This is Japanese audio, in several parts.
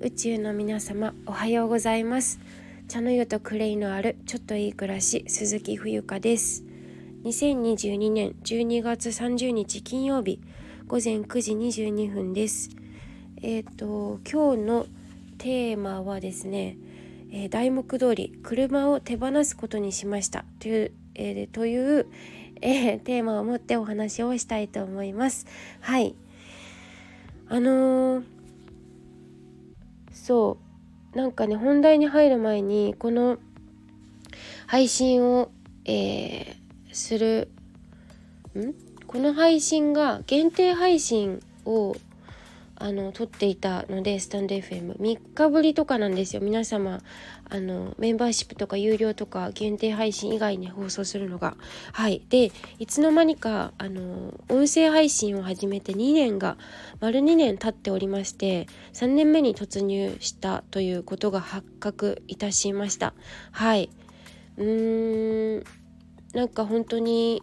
宇宙の皆様おはようございます。茶の湯とクレイのあるちょっといい暮らし鈴木冬香です。2022年12月30日金曜日午前9時22分です。えっ、ー、と今日のテーマはですね、えー、題目通り車を手放すことにしました。という、えー、という、えー、テーマを持ってお話をしたいと思います。はい。あのーそう。なんかね本題に入る前にこの配信を、えー、するん？この配信が限定配信をあの撮っていたのでスタンド FM3 日ぶりとかなんですよ。皆様あのメンバーシップとか有料とか限定配信以外に放送するのが。はい。でいつの間にかあの音声配信を始めて2年が丸2年経っておりまして3年目に突入したということが発覚いたしました。はい。うーんなんか本当に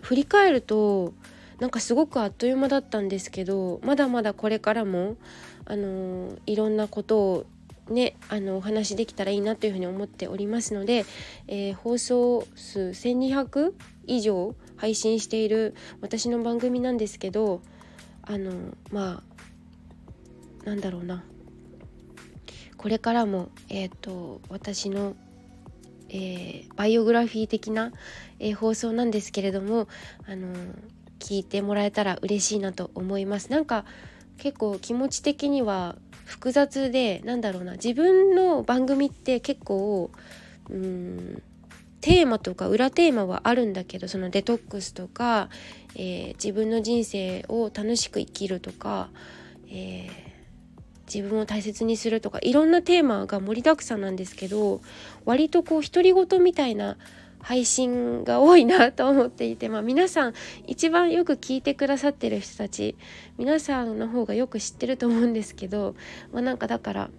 振り返るとなんかすごくあっという間だったんですけどまだまだこれからもあのいろんなことをねあのお話できたらいいなというふうに思っておりますので、えー、放送数1200以上配信している私の番組なんですけどあのまあなんだろうな。これからも、えーと、私の、えー、バイオグラフィー的な、えー、放送なんですけれどもあの聞いてもらえたら嬉しいなと思います。なんか結構気持ち的には複雑でなんだろうな自分の番組って結構うんテーマとか裏テーマはあるんだけどそのデトックスとか、えー、自分の人生を楽しく生きるとか、えー、自分を大切にするとかいろんなテーマが盛りだくさんなんですけど割とこう独り言みたいな配信が多いなと思っていて、まあ、皆さん一番よく聞いてくださってる人たち皆さんの方がよく知ってると思うんですけど、まあ、なんかだから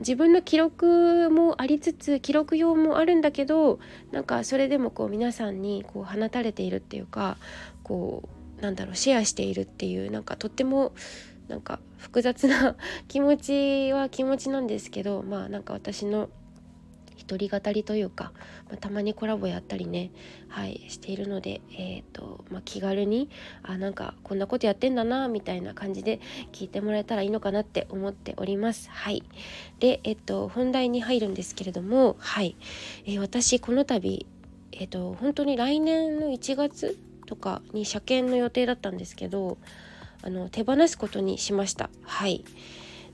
自分の記録もありつつ記録用もあるんだけどなんかそれでもこう皆さんにこう放たれているっていうかこうなんだろうシェアしているっていうなんかとってもなんか複雑な気持ちは気持ちなんですけどまあなんか私の人語りというか、まあ、たまにコラボやったりね、はい、しているので、えーとまあ、気軽にあなんかこんなことやってんだなみたいな感じで聞いてもらえたらいいのかなって思っております。はい、で、えっ、と本題に入るんですけれども、はいえー、私この度、えーと、本当に来年の1月とかに車検の予定だったんですけどあの手放すことにしました。はい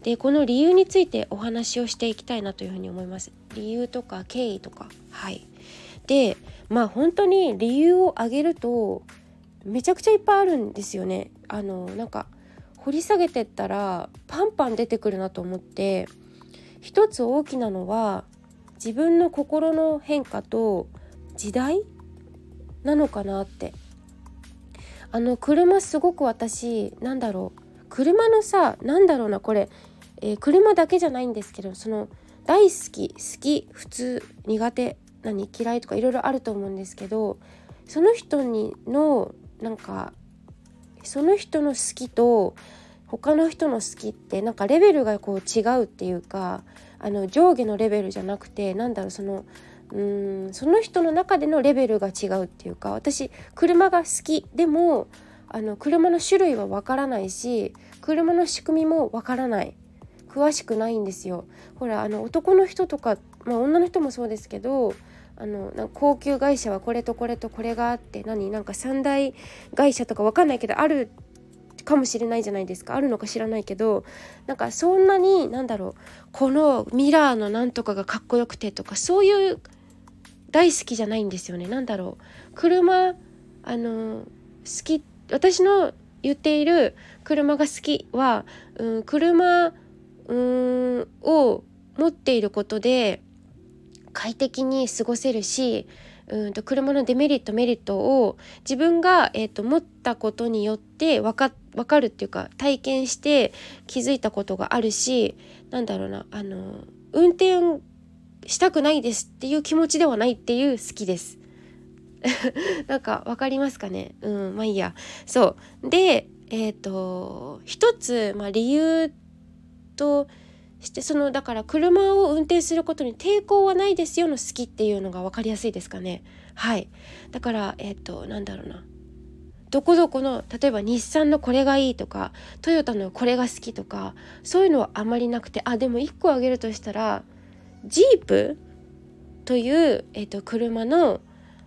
でこの理由についてお話をしていきたいなというふうに思います。理由とか経緯とか。はい。でまあ本当に理由を挙げるとめちゃくちゃいっぱいあるんですよね。あのなんか掘り下げてったらパンパン出てくるなと思って一つ大きなのは自分の心の変化と時代なのかなって。あの車すごく私なんだろう。車のさなんだろうなこれえー、車だけじゃないんですけどその大好き好き普通苦手何嫌いとかいろいろあると思うんですけどその人にのなんかその人の好きと他の人の好きってなんかレベルがこう違うっていうかあの上下のレベルじゃなくてなんだろうそのうーんその人の中でのレベルが違うっていうか私車が好きでもあの車の種類はわからないし車の仕組みもわからない。詳しくないんですよ。ほらあの男の人とか、まあ、女の人もそうですけどあのなんか高級会社はこれとこれとこれがあって何なんか三大会社とか分かんないけどあるかもしれないじゃないですかあるのか知らないけどなんかそんなになんだろうこのミラーのなんとかがかっこよくてとかそういう大好きじゃないんですよねなんだろう車あの好き私の言っている車が好きは、うん、車うーんを持っていることで快適に過ごせるしうんと車のデメリットメリットを自分が、えーと、持ったことによって分か分かるっていうか体験して気づいたことがあるしなんだろうなあの運転したくないですっていう気持ちではないっていう好きです。なんか分かりますかね？うんまあいいや。そうでえっ、ー、と一つ、まあ、理由としてそのだから車を運転することに抵抗はないですよの好きっていうのが分かりやすいですかね。はい。だからえっ、となんだろうな。どこどこの例えば日産のこれがいいとかトヨタのこれが好きとかそういうのはあまりなくてあでも1個挙げるとしたらジープという、えーと、車の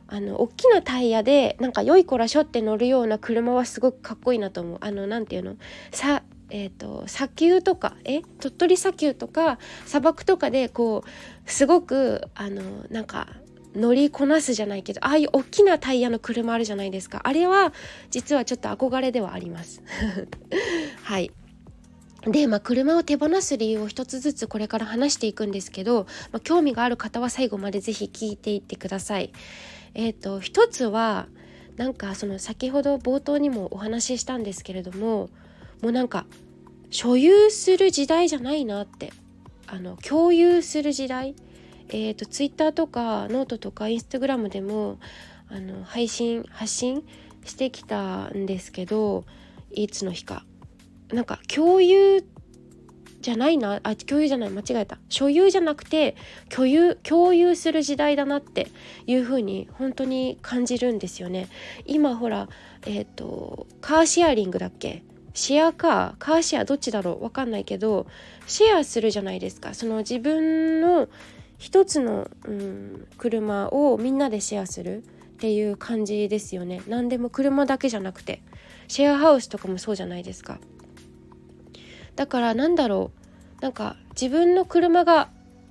あの大きなタイヤでなんか良い子らしょって乗るような車はすごくかっこいいなと思う。あのなんていうの？さえーと、砂丘とかえ？鳥取砂丘とか砂漠とかでこうすごくあのなんか乗りこなすじゃないけどああいう大きなタイヤの車あるじゃないですか。あれは実はちょっと憧れではあります。はい。で、まあ、車を手放す理由を一つずつこれから話していくんですけど、まあ、興味がある方は最後まで是非聞いていってください。えっ、ー、と一つはなんかその先ほど冒頭にもお話ししたんですけれどももうなんか所有する時代じゃないなって。あの共有する時代。えーと、ツイッターとかノートとかインスタグラムでもあの配信発信してきたんですけどいつの日か。なんか共有じゃないなあ共有じゃない間違えた。所有じゃなくて共有共有する時代だなっていう風に本当に感じるんですよね。今ほらえっ、ー、とカーシェアリングだっけ？シェアカーカーシェアどっちだろう分かんないけどシェアするじゃないですか。その自分の一つの、うん、車をみんなでシェアするっていう感じですよね。何でも車だけじゃなくて。シェアハウスとかもそうじゃないですか。だからなんだろう。なんか自分の車が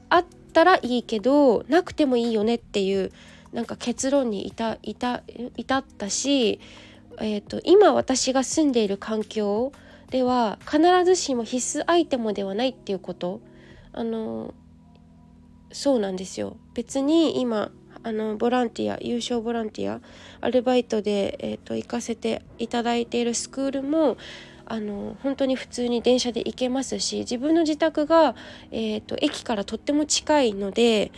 あったらいいけどなくてもいいよねっていうなんか結論に至至至ったし、えーと今私が住んでいる環境では必ずしも必須アイテムではないっていうことあのそうなんですよ別に今あのボランティア優勝ボランティアアルバイトで、えーと、行かせていただいているスクールもあの本当に普通に電車で行けますし自分の自宅が、えーと駅からとっても近いので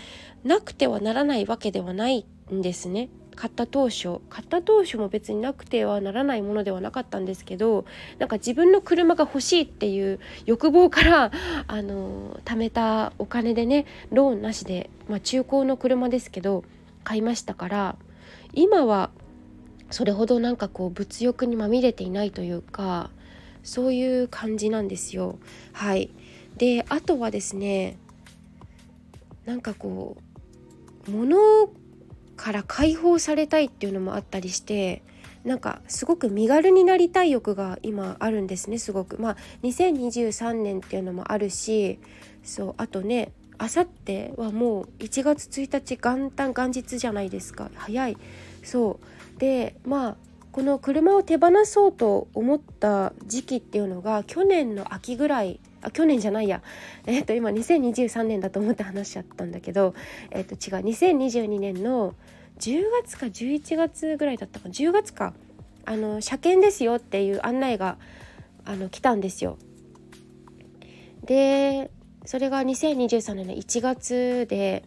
なくてはならないわけではないんですね。買った当初買った当初も別になくてはならないものではなかったんですけどなんか自分の車が欲しいっていう欲望から あの貯めたお金でねローンなしで、まあ、中古の車ですけど買いましたから今はそれほどなんかこう物欲にまみれていないというかそういう感じなんですよ。はいであとはですねなんかこう物から解放されたいっていうのもあったりしてなんかすごく身軽になりたい欲が今あるんですねすごく。まあ2023年っていうのもあるしそうあとねあさってはもう1月1日元旦元日じゃないですか。早い。そう。でまあこの車を手放そうと思った時期っていうのが去年の秋ぐらいあ去年じゃないや。えっ、と今2023年だと思って話しちゃったんだけどえっ、と違う。2022年の10月か11月ぐらいだったか10月か。あの車検ですよっていう案内があの来たんですよ。でそれが2023年の1月で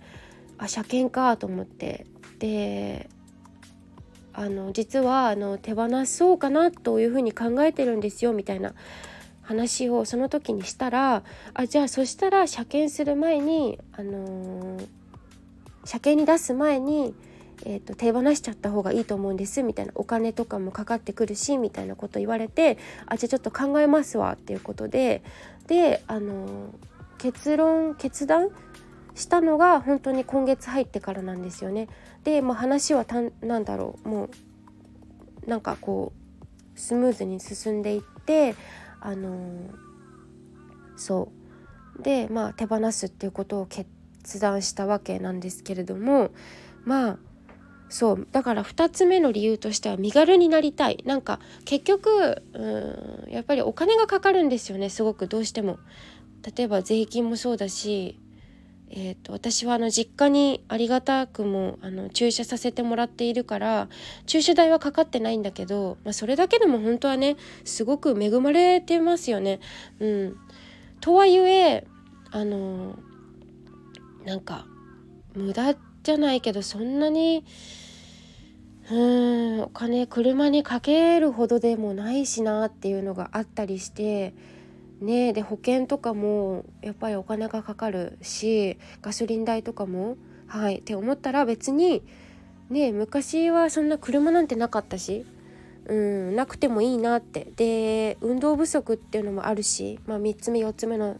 あ車検かと思って。であの実はあの手放そうかなというふうに考えてるんですよみたいな話をその時にしたらあじゃあそしたら車検する前に、あのー、車検に出す前に、えーと、手放しちゃった方がいいと思うんですみたいな。お金とかもかかってくるしみたいなこと言われてあじゃあちょっと考えますわっていうことで。で、あのー、結論決断したのが本当に今月入ってからなんですよね。で、まあ、話はたなんだろう。もうなんかこうスムーズに進んでいってあの、そう。でまあ手放すっていうことを決断したわけなんですけれどもまあそう。だから2つ目の理由としては身軽になりたい。なんか結局うんやっぱりお金がかかるんですよねすごく。どうしても。例えば税金もそうだしえーと、私はあの実家にありがたくもあの駐車させてもらっているから駐車代はかかってないんだけど、まあ、それだけでも本当はねすごく恵まれてますよね。うん、とはいえあのなんか無駄じゃないけどそんなにうんお金車にかけるほどでもないしなっていうのがあったりしてねで保険とかもやっぱりお金がかかるしガソリン代とかもはいって思ったら別にね昔はそんな車なんてなかったしうんなくてもいいなって。で運動不足っていうのもあるし、まあ、3つ目4つ目の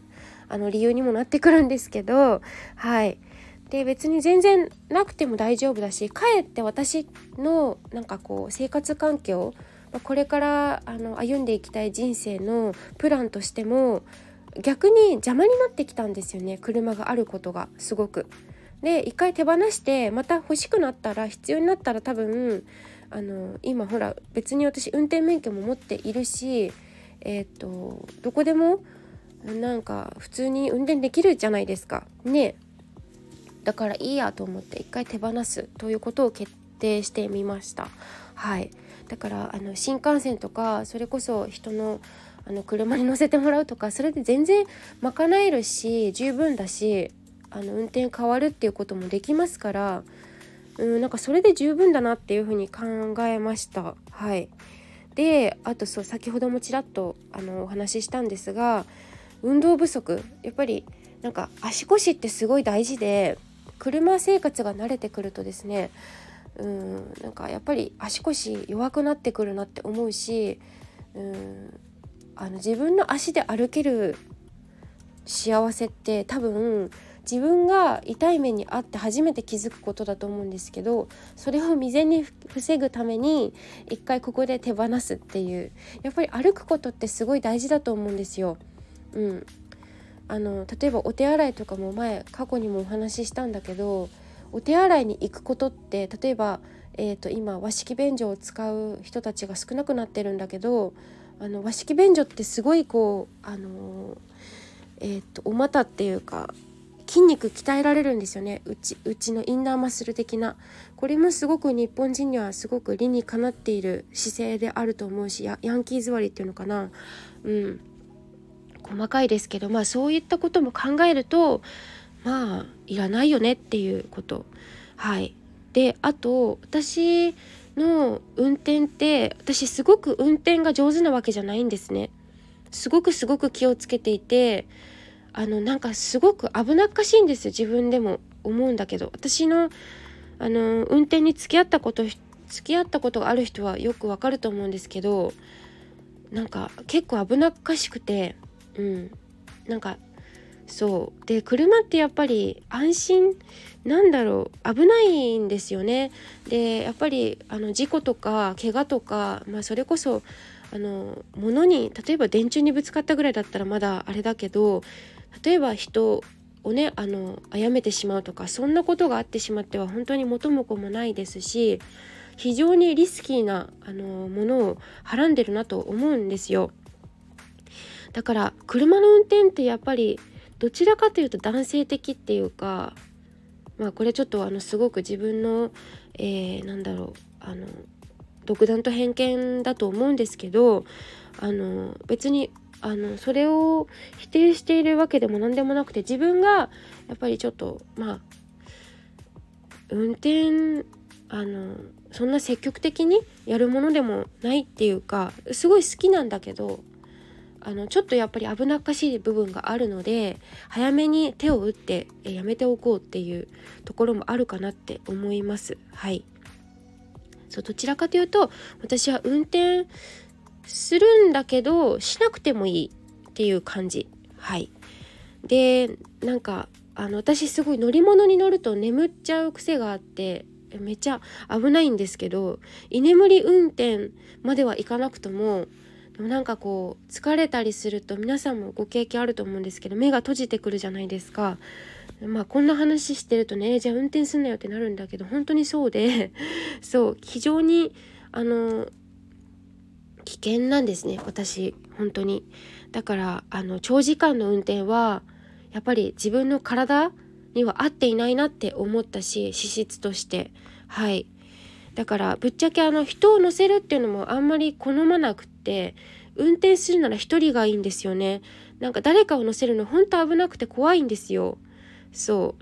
あの理由にもなってくるんですけどはい。で別に全然なくても大丈夫だしかえって私のなんかこう生活環境これからあの歩んでいきたい人生のプランとしても逆に邪魔になってきたんですよね。車があることがすごく。で一回手放してまた欲しくなったら必要になったら多分あの今ほら別に私運転免許も持っているしえっ、ー、とどこでもなんか普通に運転できるじゃないですか。ね。だからいいやと思って一回手放すということを決定してみました。はい。だからあの新幹線とかそれこそ人のあの車に乗せてもらうとかそれで全然賄えるし十分だしあの運転変わるっていうこともできますからうんなんかそれで十分だなっていうふうに考えました。はい。であとそう先ほどもちらっとあのお話ししたんですが運動不足。やっぱりなんか足腰ってすごい大事で車生活が慣れてくるとですねうんなんかやっぱり足腰弱くなってくるなって思うしうんあの自分の足で歩ける幸せって多分自分が痛い目にあって初めて気づくことだと思うんですけどそれを未然に防ぐために一回ここで手放すっていうやっぱり歩くことってすごい大事だと思うんですよ。うん、あの例えばお手洗いとかも前過去にもお話ししたんだけどお手洗いに行くことって例えば、えーと、今和式便所を使う人たちが少なくなってるんだけどあの和式便所ってすごいこうあのえーとお股っていうか筋肉鍛えられるんですよね。うちうちのインナーマッスル的な。これもすごく日本人にはすごく理にかなっている姿勢であると思うしヤンキー座りっていうのかな。うん。細かいですけどまあそういったことも考えるとまあいらないよねっていうこと。はい。であと私の運転って私すごく運転が上手なわけじゃないんですね。すごくすごく気をつけていてあのなんかすごく危なっかしいんですよ自分でも。思うんだけど。私のあの運転に付き合ったこと付き合ったことがある人はよくわかると思うんですけどなんか結構危なっかしくてうん。なんかそうで車ってやっぱり安心なんだろう危ないんですよねでやっぱりあの事故とか怪我とか、まあ、それこそあの物に例えば電柱にぶつかったぐらいだったらまだあれだけど例えば人をねあの殺めてしまうとかそんなことがあってしまっては本当に元も子もないですし非常にリスキーなあのものをはらんでるなと思うんですよ。だから車の運転ってやっぱりどちらかというと男性的っていうかまあこれちょっとあのすごく自分の、えー、なんだろうあの独断と偏見だと思うんですけどあの別にあのそれを否定しているわけでも何でもなくて自分がやっぱりちょっとまあ運転あのそんな積極的にやるものでもないっていうかすごい好きなんだけどあのちょっとやっぱり危なっかしい部分があるので早めに手を打ってやめておこうっていうところもあるかなって思います。はい。そうどちらかというと私は運転するんだけどしなくてもいいっていう感じ。はい。でなんかあの私すごい乗り物に乗ると眠っちゃう癖があってめっちゃ危ないんですけど居眠り運転まではいかなくともでもなんかこう疲れたりすると皆さんもご経験あると思うんですけど目が閉じてくるじゃないですか。まあこんな話してるとねじゃあ運転すんなよってなるんだけど本当にそうで そう非常にあの危険なんですね私本当に。だからあの長時間の運転はやっぱり自分の体には合っていないなって思ったし資質として。はい。だからぶっちゃけあの人を乗せるっていうのもあんまり好まなくって運転するなら一人がいいんですよね。なんか誰かを乗せるのほんと危なくて怖いんですよ。そ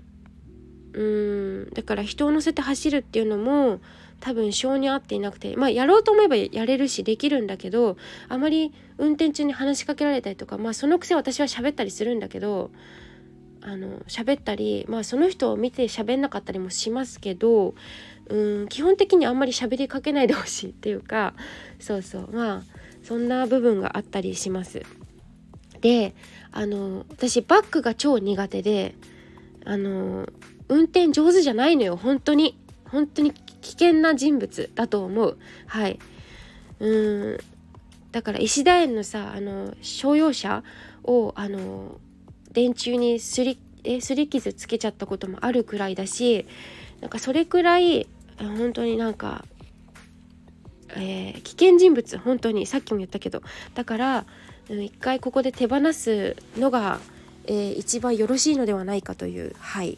う。うん。だから人を乗せて走るっていうのも多分性に合っていなくて。まあやろうと思えばやれるしできるんだけどあまり運転中に話しかけられたりとかまあそのくせ私は喋ったりするんだけどあの喋ったりまあその人を見て喋んなかったりもしますけどうん基本的にあんまり喋りかけないでほしいっていうかそうそうまあそんな部分があったりします。であの私バックが超苦手であの運転上手じゃないのよ本当に。本当に危険な人物だと思う。はい。うん。だから石田園のさあの商用車をあの電柱にすりえすり傷つけちゃったこともあるくらいだしなんかそれくらい本当になんか、えー、危険人物本当にさっきも言ったけどだから一回ここで手放すのが、えー、一番よろしいのではないかというはい。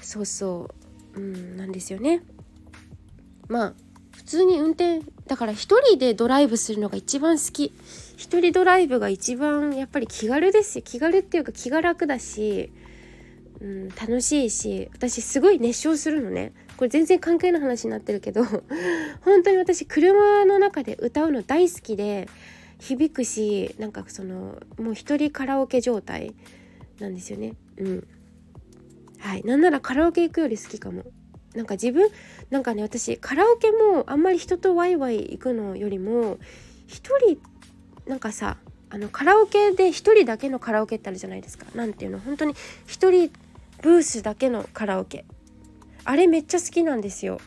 そうそう。うんなんですよね。まあ普通に運転だから一人でドライブするのが一番好き。一人ドライブが一番やっぱり気軽ですよ。気軽っていうか気が楽だし、うん、楽しいし私すごい熱唱するのね。これ全然関係ない話になってるけど 本当に私車の中で歌うの大好きで響くしなんかそのもう一人カラオケ状態なんですよね。うん。はい。なんならカラオケ行くより好きかも。なんか自分なんかね私カラオケもあんまり人とワイワイ行くのよりも一人なんかさあのカラオケで一人だけのカラオケってあるじゃないですか。何ていうの？本当に一人ブースだけのカラオケ。あれめっちゃ好きなんですよ。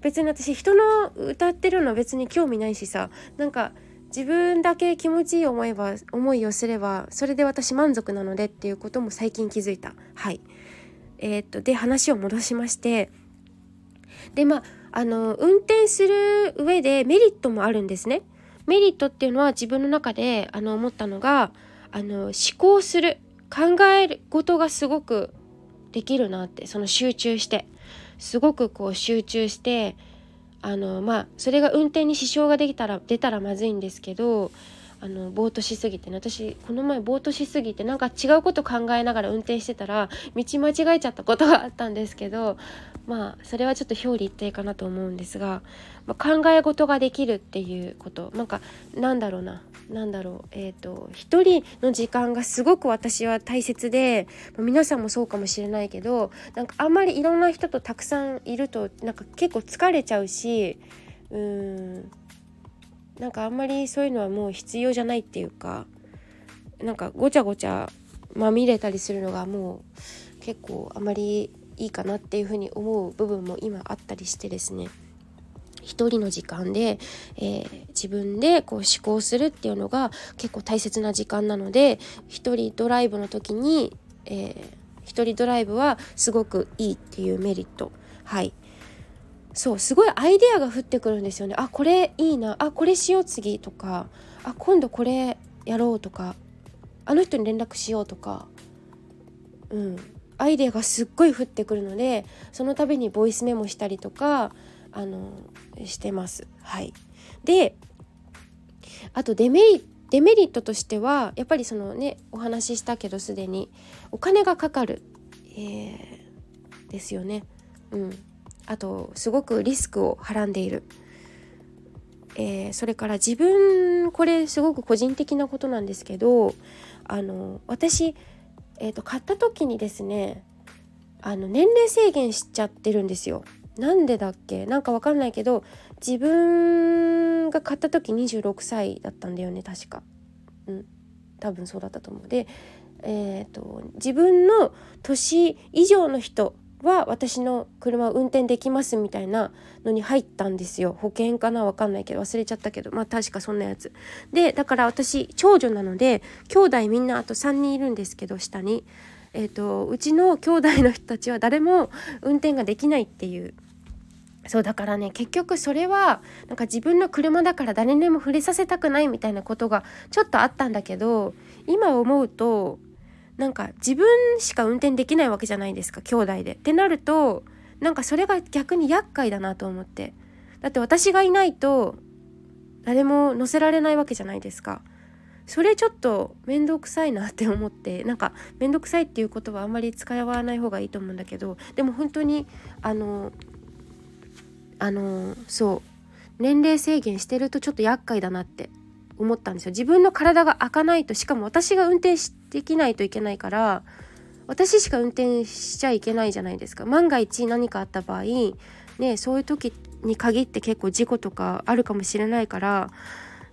別に私人の歌ってるの別に興味ないしさ。なんか自分だけ気持ちいい思えば思いをすればそれで私満足なのでっていうことも最近気づいた。はい。えー、っとで話を戻しまして。でまああの運転する上でメリットもあるんですね。メリットっていうのは自分の中であの思ったのがあの思考する考えることがすごくできるなってその集中してすごくこう集中してあのまあそれが運転に支障ができたら出たらまずいんですけどあのぼーっとしすぎてね。私この前ぼーっとしすぎてなんか違うこと考えながら運転してたら道間違えちゃったことがあったんですけどまあそれはちょっと表裏一体かなと思うんですが、まあ、考え事ができるっていうこと。なんかなんだろうな。何だろう。えっ、ー、と一人の時間がすごく私は大切で、皆さんもそうかもしれないけどなんかあんまりいろんな人とたくさんいるとなんか結構疲れちゃうしうーん。なんかあんまりそういうのはもう必要じゃないっていうかなんかごちゃごちゃまみれたりするのがもう結構あまりいいかなっていうふうに思う部分も今あったりしてですね。一人の時間で、えー、自分でこう思考するっていうのが結構大切な時間なので一人ドライブの時に、えー、一人ドライブはすごくいいっていうメリット。はい。そうすごいアイデアが降ってくるんですよね。あこれいいな。あこれしよう次とか。あ今度これやろうとか。あの人に連絡しようとか。うん。アイデアがすっごい降ってくるのでその度にボイスメモしたりとかあのしてます。はい、であとデメリデメリットとしてはやっぱりそのねお話ししたけどすでにお金がかかる、えー、ですよね。うん、あとすごくリスクをはらんでいる。えー、それから自分これすごく個人的なことなんですけどあの私えーと、買った時にですねあの年齢制限しちゃってるんですよ。なんでだっけ？なんかわかんないけど自分が買った時26歳だったんだよね確か。うん多分そうだったと思う。でえーと自分の年以上の人は私の車を運転できますみたいなのに入ったんですよ。保険かなわかんないけど忘れちゃったけど。まあ確かそんなやつ。でだから私長女なので兄弟みんなあと3人いるんですけど下に。えーと、うちの兄弟の人たちは誰も運転ができないっていう。そうだからね結局それはなんか自分の車だから誰にも触れさせたくないみたいなことがちょっとあったんだけど今思うとなんか自分しか運転できないわけじゃないですか兄弟で。ってなるとなんかそれが逆に厄介だなと思ってだって私がいないと誰も乗せられないわけじゃないですか。それちょっと面倒くさいなって思ってなんか面倒くさいっていうことはあんまり使わない方がいいと思うんだけどでも本当にあのあのそう年齢制限してるとちょっと厄介だなって思ったんですよ。自分の体が開かないとしかも私が運転できないといけないから私しか運転しちゃいけないじゃないですか。万が一何かあった場合ねそういう時に限って結構事故とかあるかもしれないから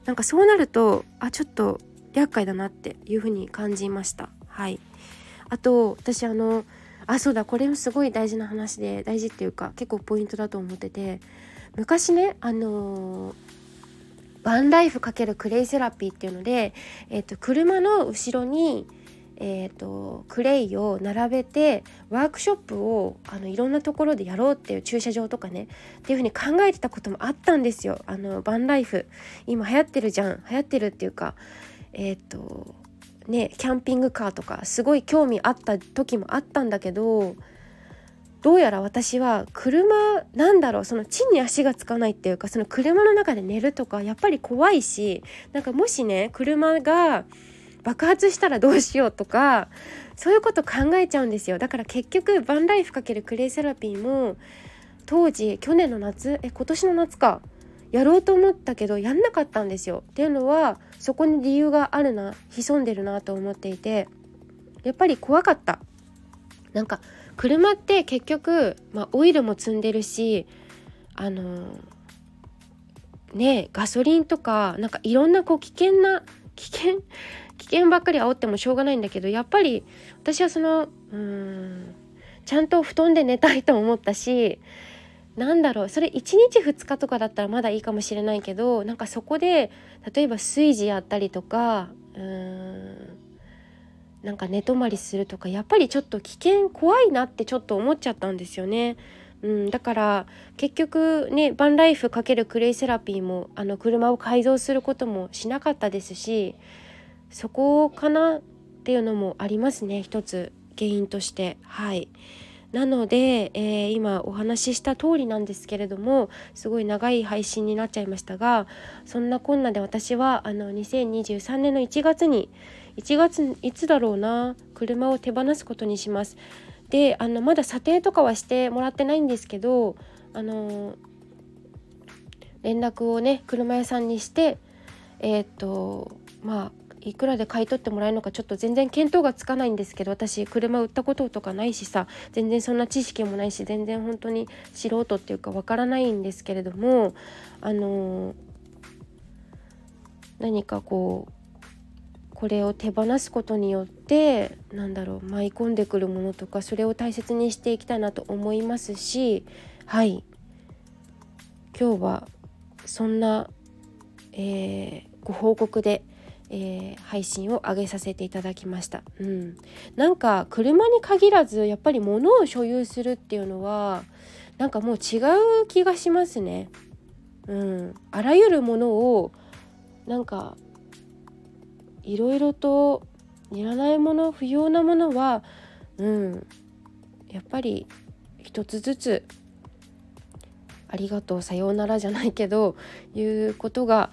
なんかそうなるとあちょっと厄介だなっていう風に感じました。はい。あと私あのあそうだこれもすごい大事な話で大事っていうか結構ポイントだと思ってて昔ねあのー、バンライフ×クレイセラピーっていうので、えーと、車の後ろにえーと、クレイを並べてワークショップをあのいろんなところでやろうっていう駐車場とかねっていう風に考えてたこともあったんですよ。あのバンライフ。今流行ってるじゃん。流行ってるっていうかえっ、ー、とねキャンピングカーとかすごい興味あった時もあったんだけどどうやら私は車なんだろうその地に足がつかないっていうかその車の中で寝るとかやっぱり怖いしなんかもしね車が爆発したらどうしようとかそういうこと考えちゃうんですよだから結局バンライフ×クレイセラピーも当時去年の夏え今年の夏かやろうと思ったけどやんなかったんですよ。っていうのはそこに理由があるな潜んでるなと思っていてやっぱり怖かった。なんか車って結局、まあ、オイルも積んでるしあのねガソリンとかなんかいろんなこう危険な危険危険ばっかり煽ってもしょうがないんだけどやっぱり私はそのうんちゃんと布団で寝たいと思ったしなんだろうそれ1日2日とかだったらまだいいかもしれないけどなんかそこで例えば炊事やったりとかうーんなんか寝泊まりするとかやっぱりちょっと危険怖いなってちょっと思っちゃったんですよね。うん、だから結局ねバンライフ×クレイセラピーもあの車を改造することもしなかったですしそこかなっていうのもありますね一つ原因としてはい。なので、えー、今お話しした通りなんですけれどもすごい長い配信になっちゃいましたがそんなこんなで私はあの2023年の1月に1月いつだろうな車を手放すことにします。であのまだ査定とかはしてもらってないんですけどあの連絡をね車屋さんにしてえっ、とまあいくらで買い取ってもらえるのかちょっと全然見当がつかないんですけど私車売ったこととかないしさ全然そんな知識もないし全然本当に素人っていうかわからないんですけれどもあの、何かこうこれを手放すことによってなんだろう舞い込んでくるものとかそれを大切にしていきたいなと思いますしはい今日はそんな、えー、ご報告でえー、配信を上げさせていただきました。うん、なんか車に限らずやっぱり物を所有するっていうのはなんかもう違う気がしますね。うん、あらゆるものをなんかいろいろといらないもの不要なものは、うん、やっぱり一つずつありがとうさようならじゃないけどいうことが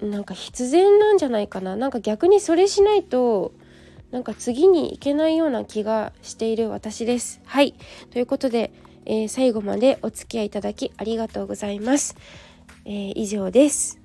なんか必然なんじゃないかななんか逆にそれしないとなんか次に行けないような気がしている私です。はいということで、えー、最後までお付き合いいただきありがとうございます。えー、以上です。